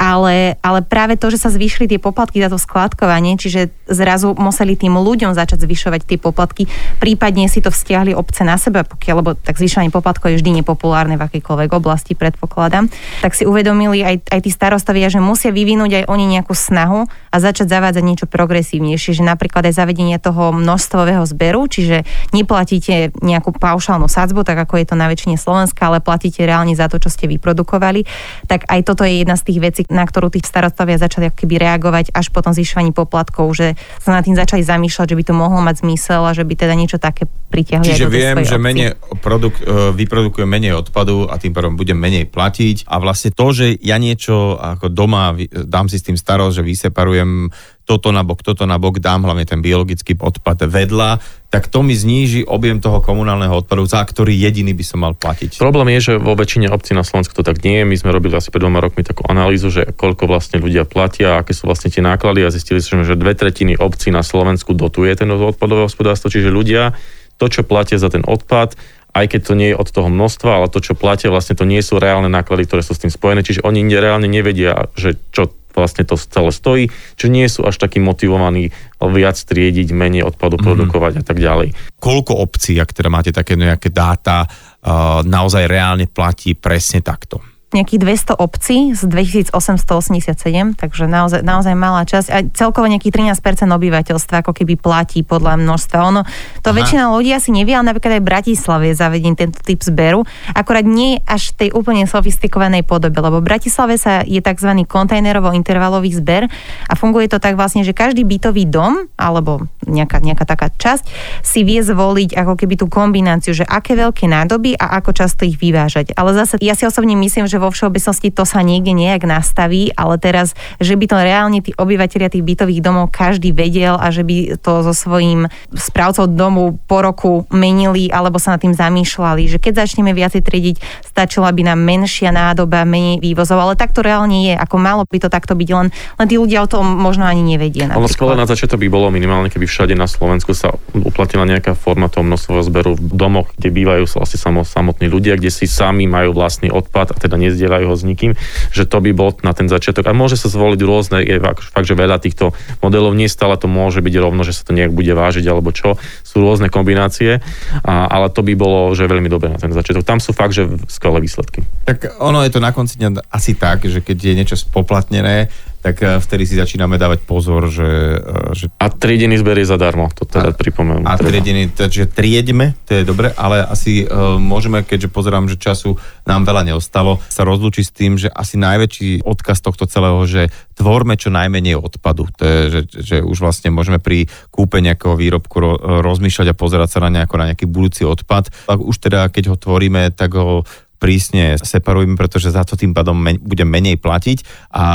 Ale, ale práve to, že sa zvýšili tie poplatky za to skladkovanie, čiže zrazu museli tým ľuďom začať zvyšovať tie poplatky, prípadne si to vzťahli obce na seba, pokiaľ, lebo tak zvyšovanie poplatkov je vždy nepopulárne v akejkoľvek oblasti, predpokladám, tak si uvedomili aj, aj tí starostovia, že musia vyvinúť aj oni nejakú snahu a začať zavádzať niečo progresívnejšie, že napríklad aj zavedenie toho množstvového zberu, čiže neplatíte nejakú paušálnu sadzbu, tak ako je to na väčšine Slovenska, ale platíte reálne za to, čo ste vyprodukovali, tak aj toto je jedna z tých vecí, na ktorú tí starostovia začali keby reagovať až po tom zvyšovaní poplatkov, že sa nad tým začali zamýšľať, že by to mohlo mať zmysel a že by teda niečo také pritiahli. Čiže viem, že menej produkt, e, vyprodukujem menej odpadu a tým pádom budem menej platiť a vlastne to, že ja niečo ako doma dám si s tým starosť, že vyseparujem toto na bok, toto na bok, dám hlavne ten biologický odpad vedľa, tak to mi zníži objem toho komunálneho odpadu, za ktorý jediný by som mal platiť. Problém je, že vo väčšine obcí na Slovensku to tak nie je. My sme robili asi pred dvoma rokmi takú analýzu, že koľko vlastne ľudia platia, aké sú vlastne tie náklady a zistili sme, že dve tretiny obcí na Slovensku dotuje ten odpadové hospodárstvo, čiže ľudia to, čo platia za ten odpad, aj keď to nie je od toho množstva, ale to, čo platia, vlastne to nie sú reálne náklady, ktoré sú s tým spojené, čiže oni reálne nevedia, že čo vlastne to celé stojí, čiže nie sú až takí motivovaní viac triediť, menej odpadu mm-hmm. produkovať a tak ďalej. Koľko obcí, ak teda máte také nejaké dáta, uh, naozaj reálne platí presne takto? Nejakých 200 obcí z 2887, takže naozaj, naozaj malá časť a celkovo nejakých 13% obyvateľstva ako keby platí podľa množstva. Ono, to Aha. väčšina ľudí asi nevie, ale napríklad aj v Bratislave je zavedený tento typ zberu, akorát nie až tej úplne sofistikovanej podobe, lebo v Bratislave sa je tzv. kontajnerovo-intervalový zber a funguje to tak vlastne, že každý bytový dom alebo nejaká, nejaká taká časť si vie zvoliť ako keby tú kombináciu, že aké veľké nádoby a ako často ich vyvážať. Ale zase ja si osobne myslím, že vo všeobecnosti to sa niekde nejak nastaví, ale teraz, že by to reálne tí obyvateľia tých bytových domov každý vedel a že by to so svojím správcov domu po roku menili alebo sa nad tým zamýšľali, že keď začneme viacej triediť, stačila by nám menšia nádoba, menej vývozov, ale tak to reálne je, ako malo by to takto byť, len, len tí ľudia o tom možno ani nevedia. Ono skôr na začiatok by bolo minimálne, keby všade na Slovensku sa uplatila nejaká forma toho množstvého zberu v domoch, kde bývajú asi samotní ľudia, kde si sami majú vlastný odpad a teda nie nezdieľajú ho s nikým, že to by bol na ten začiatok. A môže sa zvoliť rôzne, je fakt, že veľa týchto modelov, nie stále to môže byť rovno, že sa to nejak bude vážiť alebo čo, sú rôzne kombinácie, a, ale to by bolo, že veľmi dobré na ten začiatok. Tam sú fakt, že skvelé výsledky. Tak ono je to na konci dňa asi tak, že keď je niečo spoplatnené, tak eh, vtedy si začíname dávať pozor, že... Eh, že... A triedený zber je zadarmo, to teda pripomeniem. A triedený, takže triedme, to je dobre, ale asi uh, môžeme, keďže pozerám, že času nám veľa neostalo, sa rozlúčiť s tým, že asi najväčší odkaz tohto celého, že tvorme čo najmenej odpadu. To je, že, že už vlastne môžeme pri kúpe nejakého výrobku ro, rozmýšľať a pozerať sa na, nejako, na nejaký budúci odpad. Ak už teda, keď ho tvoríme, tak ho prísne separujeme, pretože za to tým pádom men, budem menej platiť. A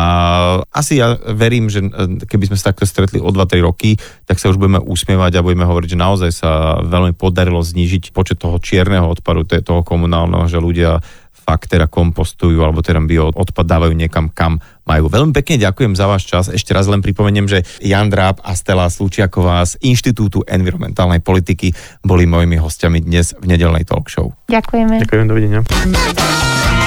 asi ja verím, že e, keby sme sa takto stretli o 2-3 roky, tak sa už budeme usmievať a budeme hovoriť, že naozaj sa veľmi podarilo znížiť počet toho čierneho odpadu, toho komunálneho, že ľudia fakt teda kompostujú alebo teda bio odpad dávajú niekam, kam majú. Veľmi pekne ďakujem za váš čas. Ešte raz len pripomeniem, že Jan Dráb a Stella Slučiaková z Inštitútu environmentálnej politiky boli mojimi hostiami dnes v nedelnej talk show. Ďakujeme. Ďakujem, dovidenia.